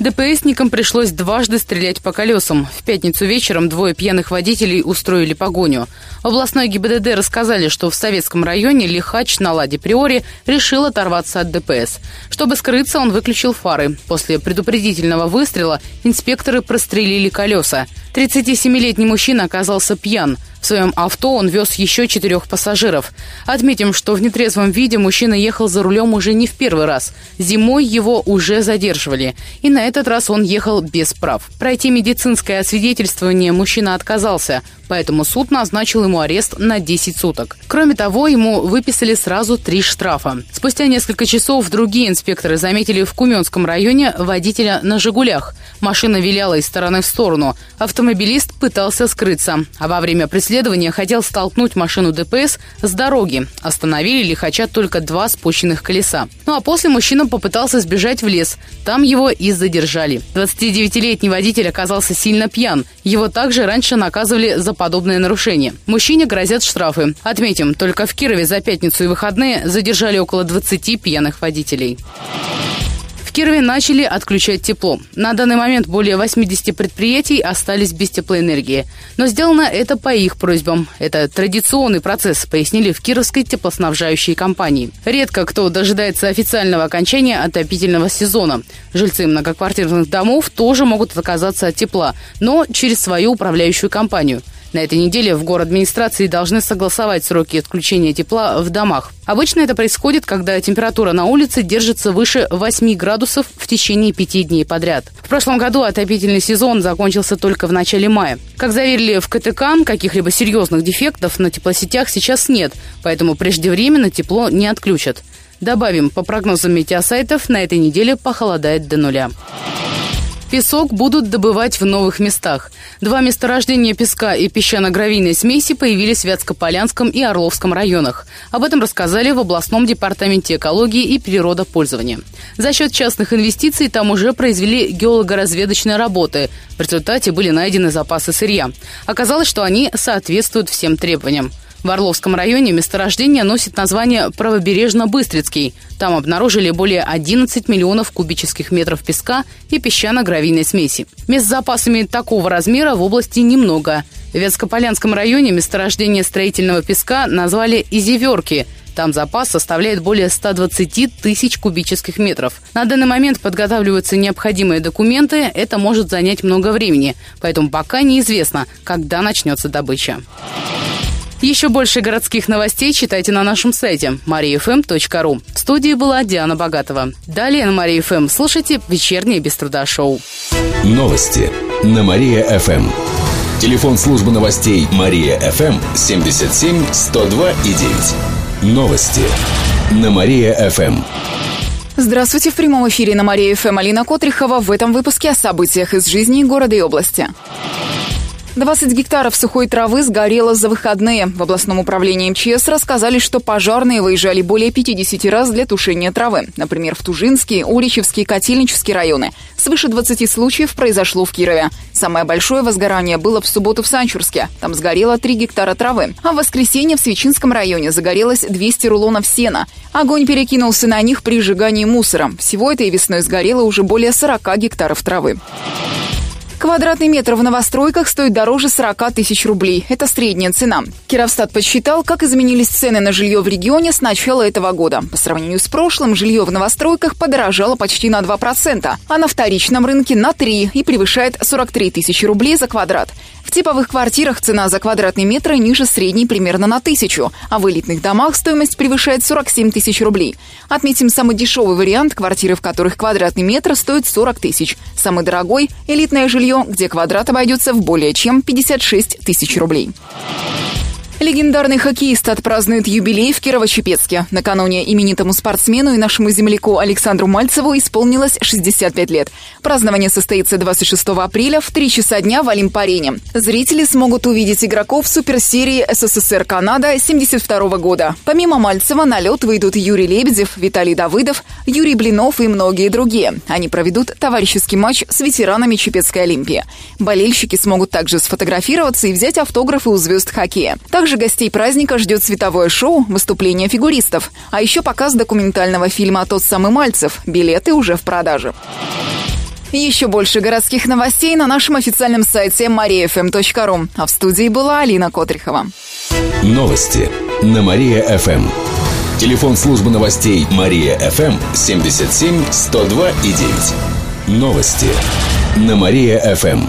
ДПСникам пришлось дважды стрелять по колесам. В пятницу вечером двое пьяных водителей устроили погоню. В областной ГИБДД рассказали, что в советском районе Лихач на Ладе Приори решил оторваться от ДПС. Чтобы скрыться, он выключил фары. После предупредительного выстрела инспекторы прострелили колеса. 37-летний мужчина оказался пьян. В своем авто он вез еще четырех пассажиров. Отметим, что в нетрезвом виде мужчина ехал за рулем уже не в первый раз. Зимой его уже задерживали. И на этот раз он ехал без прав. Пройти медицинское освидетельствование мужчина отказался поэтому суд назначил ему арест на 10 суток. Кроме того, ему выписали сразу три штрафа. Спустя несколько часов другие инспекторы заметили в Куменском районе водителя на «Жигулях». Машина виляла из стороны в сторону. Автомобилист пытался скрыться, а во время преследования хотел столкнуть машину ДПС с дороги. Остановили лихача только два спущенных колеса. Ну а после мужчина попытался сбежать в лес. Там его и задержали. 29-летний водитель оказался сильно пьян. Его также раньше наказывали за подобное нарушение. Мужчине грозят штрафы. Отметим, только в Кирове за пятницу и выходные задержали около 20 пьяных водителей. В Кирове начали отключать тепло. На данный момент более 80 предприятий остались без теплоэнергии. Но сделано это по их просьбам. Это традиционный процесс, пояснили в Кировской теплоснабжающей компании. Редко кто дожидается официального окончания отопительного сезона. Жильцы многоквартирных домов тоже могут отказаться от тепла, но через свою управляющую компанию – на этой неделе в город администрации должны согласовать сроки отключения тепла в домах. Обычно это происходит, когда температура на улице держится выше 8 градусов в течение пяти дней подряд. В прошлом году отопительный сезон закончился только в начале мая. Как заверили в КТК, каких-либо серьезных дефектов на теплосетях сейчас нет, поэтому преждевременно тепло не отключат. Добавим, по прогнозам метеосайтов, на этой неделе похолодает до нуля. Песок будут добывать в новых местах. Два месторождения песка и песчано-гравийной смеси появились в Вятскополянском и Орловском районах. Об этом рассказали в областном департаменте экологии и природопользования. За счет частных инвестиций там уже произвели геолого-разведочные работы. В результате были найдены запасы сырья. Оказалось, что они соответствуют всем требованиям. В Орловском районе месторождение носит название Правобережно-Быстрицкий. Там обнаружили более 11 миллионов кубических метров песка и песчано-гравийной смеси. Мест с запасами такого размера в области немного. В Вятскополянском районе месторождение строительного песка назвали «Изиверки», там запас составляет более 120 тысяч кубических метров. На данный момент подготавливаются необходимые документы. Это может занять много времени. Поэтому пока неизвестно, когда начнется добыча. Еще больше городских новостей читайте на нашем сайте mariafm.ru. В студии была Диана Богатова. Далее на Мария ФМ слушайте вечернее без труда шоу. Новости на Мария-ФМ. Телефон службы новостей Мария-ФМ 77 102 и 9. Новости на Мария-ФМ. Здравствуйте, в прямом эфире на Мария ФМ Алина Котрихова. В этом выпуске о событиях из жизни города и области. 20 гектаров сухой травы сгорело за выходные. В областном управлении МЧС рассказали, что пожарные выезжали более 50 раз для тушения травы. Например, в Тужинский, Уричевский, Котельнический районы. Свыше 20 случаев произошло в Кирове. Самое большое возгорание было в субботу в Санчурске. Там сгорело 3 гектара травы. А в воскресенье в Свечинском районе загорелось 200 рулонов сена. Огонь перекинулся на них при сжигании мусора. Всего этой весной сгорело уже более 40 гектаров травы. Квадратный метр в новостройках стоит дороже 40 тысяч рублей. Это средняя цена. Кировстат подсчитал, как изменились цены на жилье в регионе с начала этого года. По сравнению с прошлым, жилье в новостройках подорожало почти на 2%, а на вторичном рынке на 3% и превышает 43 тысячи рублей за квадрат. В типовых квартирах цена за квадратный метр ниже средней примерно на тысячу, а в элитных домах стоимость превышает 47 тысяч рублей. Отметим самый дешевый вариант – квартиры, в которых квадратный метр стоит 40 тысяч. Самый дорогой – элитное жилье, где квадрат обойдется в более чем 56 тысяч рублей. Легендарный хоккеист отпразднует юбилей в Кирово-Чепецке. Накануне именитому спортсмену и нашему земляку Александру Мальцеву исполнилось 65 лет. Празднование состоится 26 апреля в 3 часа дня в Олимп-арене. Зрители смогут увидеть игроков суперсерии СССР-Канада 72 года. Помимо Мальцева на лед выйдут Юрий Лебедев, Виталий Давыдов, Юрий Блинов и многие другие. Они проведут товарищеский матч с ветеранами Чепецкой Олимпии. Болельщики смогут также сфотографироваться и взять автографы у звезд хоккея. Также также гостей праздника ждет световое шоу, выступление фигуристов, а еще показ документального фильма «Тот самый Мальцев». Билеты уже в продаже. Еще больше городских новостей на нашем официальном сайте mariafm.ru. А в студии была Алина Котрихова. Новости на Мария-ФМ. Телефон службы новостей Мария-ФМ 77 102 и 9. Новости на Мария-ФМ.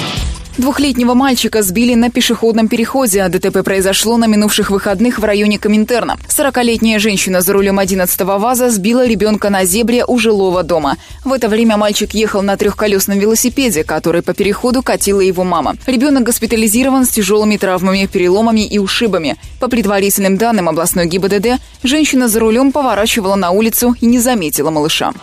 Двухлетнего мальчика сбили на пешеходном переходе. ДТП произошло на минувших выходных в районе Коминтерна. 40-летняя женщина за рулем 11-го ВАЗа сбила ребенка на зебре у жилого дома. В это время мальчик ехал на трехколесном велосипеде, который по переходу катила его мама. Ребенок госпитализирован с тяжелыми травмами, переломами и ушибами. По предварительным данным областной ГИБДД, женщина за рулем поворачивала на улицу и не заметила малыша.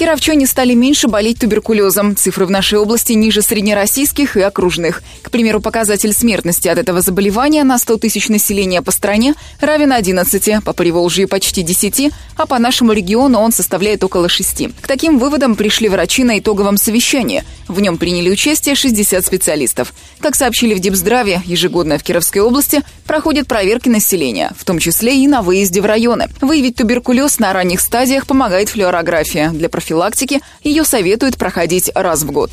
Кировчане стали меньше болеть туберкулезом. Цифры в нашей области ниже среднероссийских и окружных. К примеру, показатель смертности от этого заболевания на 100 тысяч населения по стране равен 11, по Приволжью почти 10, а по нашему региону он составляет около 6. К таким выводам пришли врачи на итоговом совещании. В нем приняли участие 60 специалистов. Как сообщили в Депздраве, ежегодно в Кировской области проходят проверки населения, в том числе и на выезде в районы. Выявить туберкулез на ранних стадиях помогает флюорография. Для профилактики профилактики ее советуют проходить раз в год.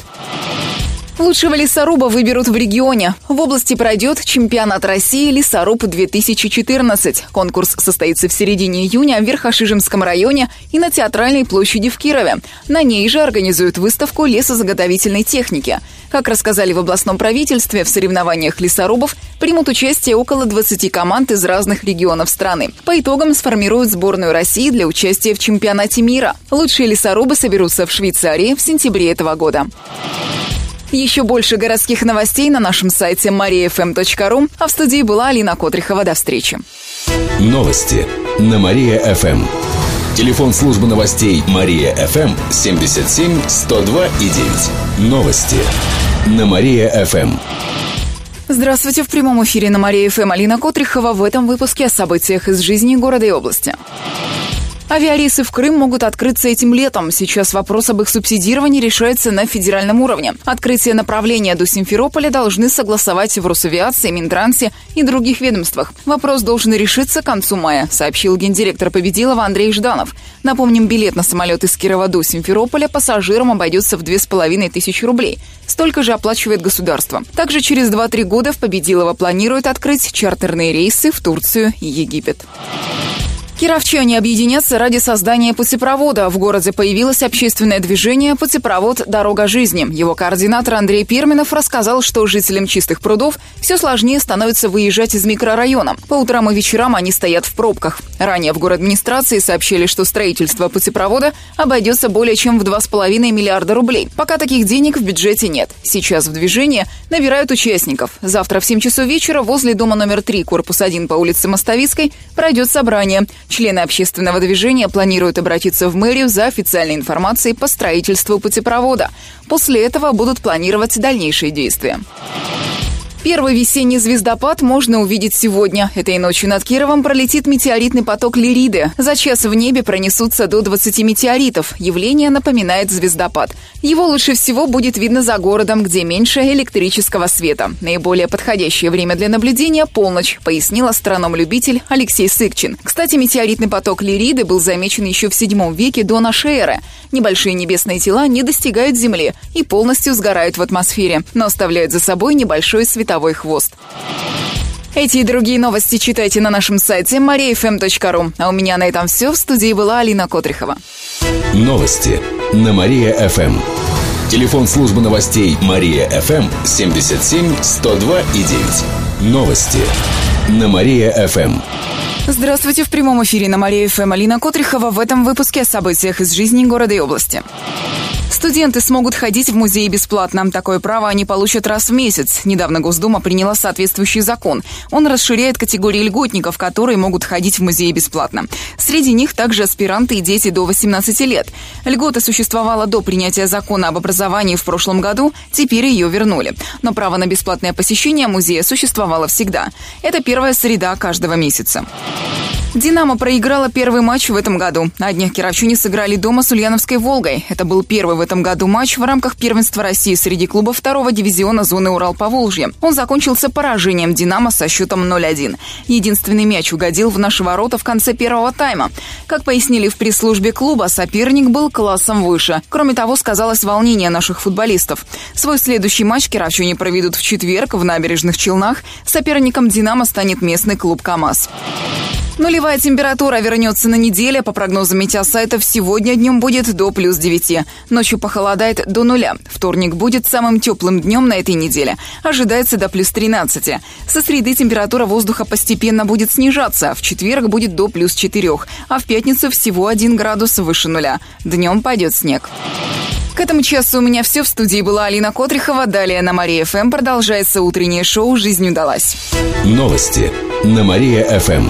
Лучшего лесоруба выберут в регионе. В области пройдет чемпионат России «Лесоруб-2014». Конкурс состоится в середине июня в Верхошижемском районе и на Театральной площади в Кирове. На ней же организуют выставку лесозаготовительной техники. Как рассказали в областном правительстве, в соревнованиях лесорубов примут участие около 20 команд из разных регионов страны. По итогам сформируют сборную России для участия в чемпионате мира. Лучшие лесорубы соберутся в Швейцарии в сентябре этого года. Еще больше городских новостей на нашем сайте mariafm.ru. А в студии была Алина Котрихова. До встречи. Новости на Мария-ФМ. Телефон службы новостей Мария-ФМ 77 102 и 9. Новости на Мария-ФМ. Здравствуйте, в прямом эфире на Мария-ФМ Алина Котрихова. В этом выпуске о событиях из жизни города и области. Авиарейсы в Крым могут открыться этим летом. Сейчас вопрос об их субсидировании решается на федеральном уровне. Открытие направления до Симферополя должны согласовать в Росавиации, Минтрансе и других ведомствах. Вопрос должен решиться к концу мая, сообщил гендиректор Победилова Андрей Жданов. Напомним, билет на самолет из Кирова до Симферополя пассажирам обойдется в 2500 рублей. Столько же оплачивает государство. Также через 2-3 года в Победилово планируют открыть чартерные рейсы в Турцию и Египет. Кировчане объединятся ради создания путепровода. В городе появилось общественное движение «Путепровод. Дорога жизни». Его координатор Андрей Перминов рассказал, что жителям Чистых прудов все сложнее становится выезжать из микрорайона. По утрам и вечерам они стоят в пробках. Ранее в город администрации сообщили, что строительство путепровода обойдется более чем в 2,5 миллиарда рублей. Пока таких денег в бюджете нет. Сейчас в движение набирают участников. Завтра в 7 часов вечера возле дома номер 3, корпус 1 по улице Мостовицкой, пройдет собрание. Члены общественного движения планируют обратиться в мэрию за официальной информацией по строительству путепровода. После этого будут планировать дальнейшие действия. Первый весенний звездопад можно увидеть сегодня. Этой ночью над Кировом пролетит метеоритный поток Лириды. За час в небе пронесутся до 20 метеоритов. Явление напоминает звездопад. Его лучше всего будет видно за городом, где меньше электрического света. Наиболее подходящее время для наблюдения – полночь, пояснил астроном-любитель Алексей Сыкчин. Кстати, метеоритный поток Лириды был замечен еще в 7 веке до нашей эры. Небольшие небесные тела не достигают Земли и полностью сгорают в атмосфере, но оставляют за собой небольшой световой световой хвост. Эти и другие новости читайте на нашем сайте mariafm.ru. А у меня на этом все. В студии была Алина Котрихова. Новости на Мария-ФМ. Телефон службы новостей Мария-ФМ 77 102 и 9. Новости на Мария-ФМ. Здравствуйте, в прямом эфире на Мария-ФМ Алина Котрихова. В этом выпуске о событиях из жизни города и области. Студенты смогут ходить в музей бесплатно. Такое право они получат раз в месяц. Недавно Госдума приняла соответствующий закон. Он расширяет категории льготников, которые могут ходить в музей бесплатно. Среди них также аспиранты и дети до 18 лет. Льгота существовала до принятия закона об образовании в прошлом году, теперь ее вернули. Но право на бесплатное посещение музея существовало всегда. Это первая среда каждого месяца. «Динамо» проиграла первый матч в этом году. На днях кировчане сыграли дома с Ульяновской «Волгой». Это был первый в этом году матч в рамках первенства России среди клубов второго дивизиона зоны Урал-Поволжье. Он закончился поражением «Динамо» со счетом 0-1. Единственный мяч угодил в наши ворота в конце первого тайма. Как пояснили в пресс-службе клуба, соперник был классом выше. Кроме того, сказалось волнение наших футболистов. Свой следующий матч кировчане проведут в четверг в набережных Челнах. Соперником «Динамо» станет местный клуб «КамАЗ». Нулевая температура вернется на неделе. По прогнозам метеосайтов, сегодня днем будет до плюс 9. Ночью похолодает до нуля. Вторник будет самым теплым днем на этой неделе. Ожидается до плюс 13. Со среды температура воздуха постепенно будет снижаться. В четверг будет до плюс 4. А в пятницу всего 1 градус выше нуля. Днем пойдет снег. К этому часу у меня все. В студии была Алина Котрихова. Далее на Мария ФМ продолжается утреннее шоу «Жизнь удалась». Новости на Мария ФМ.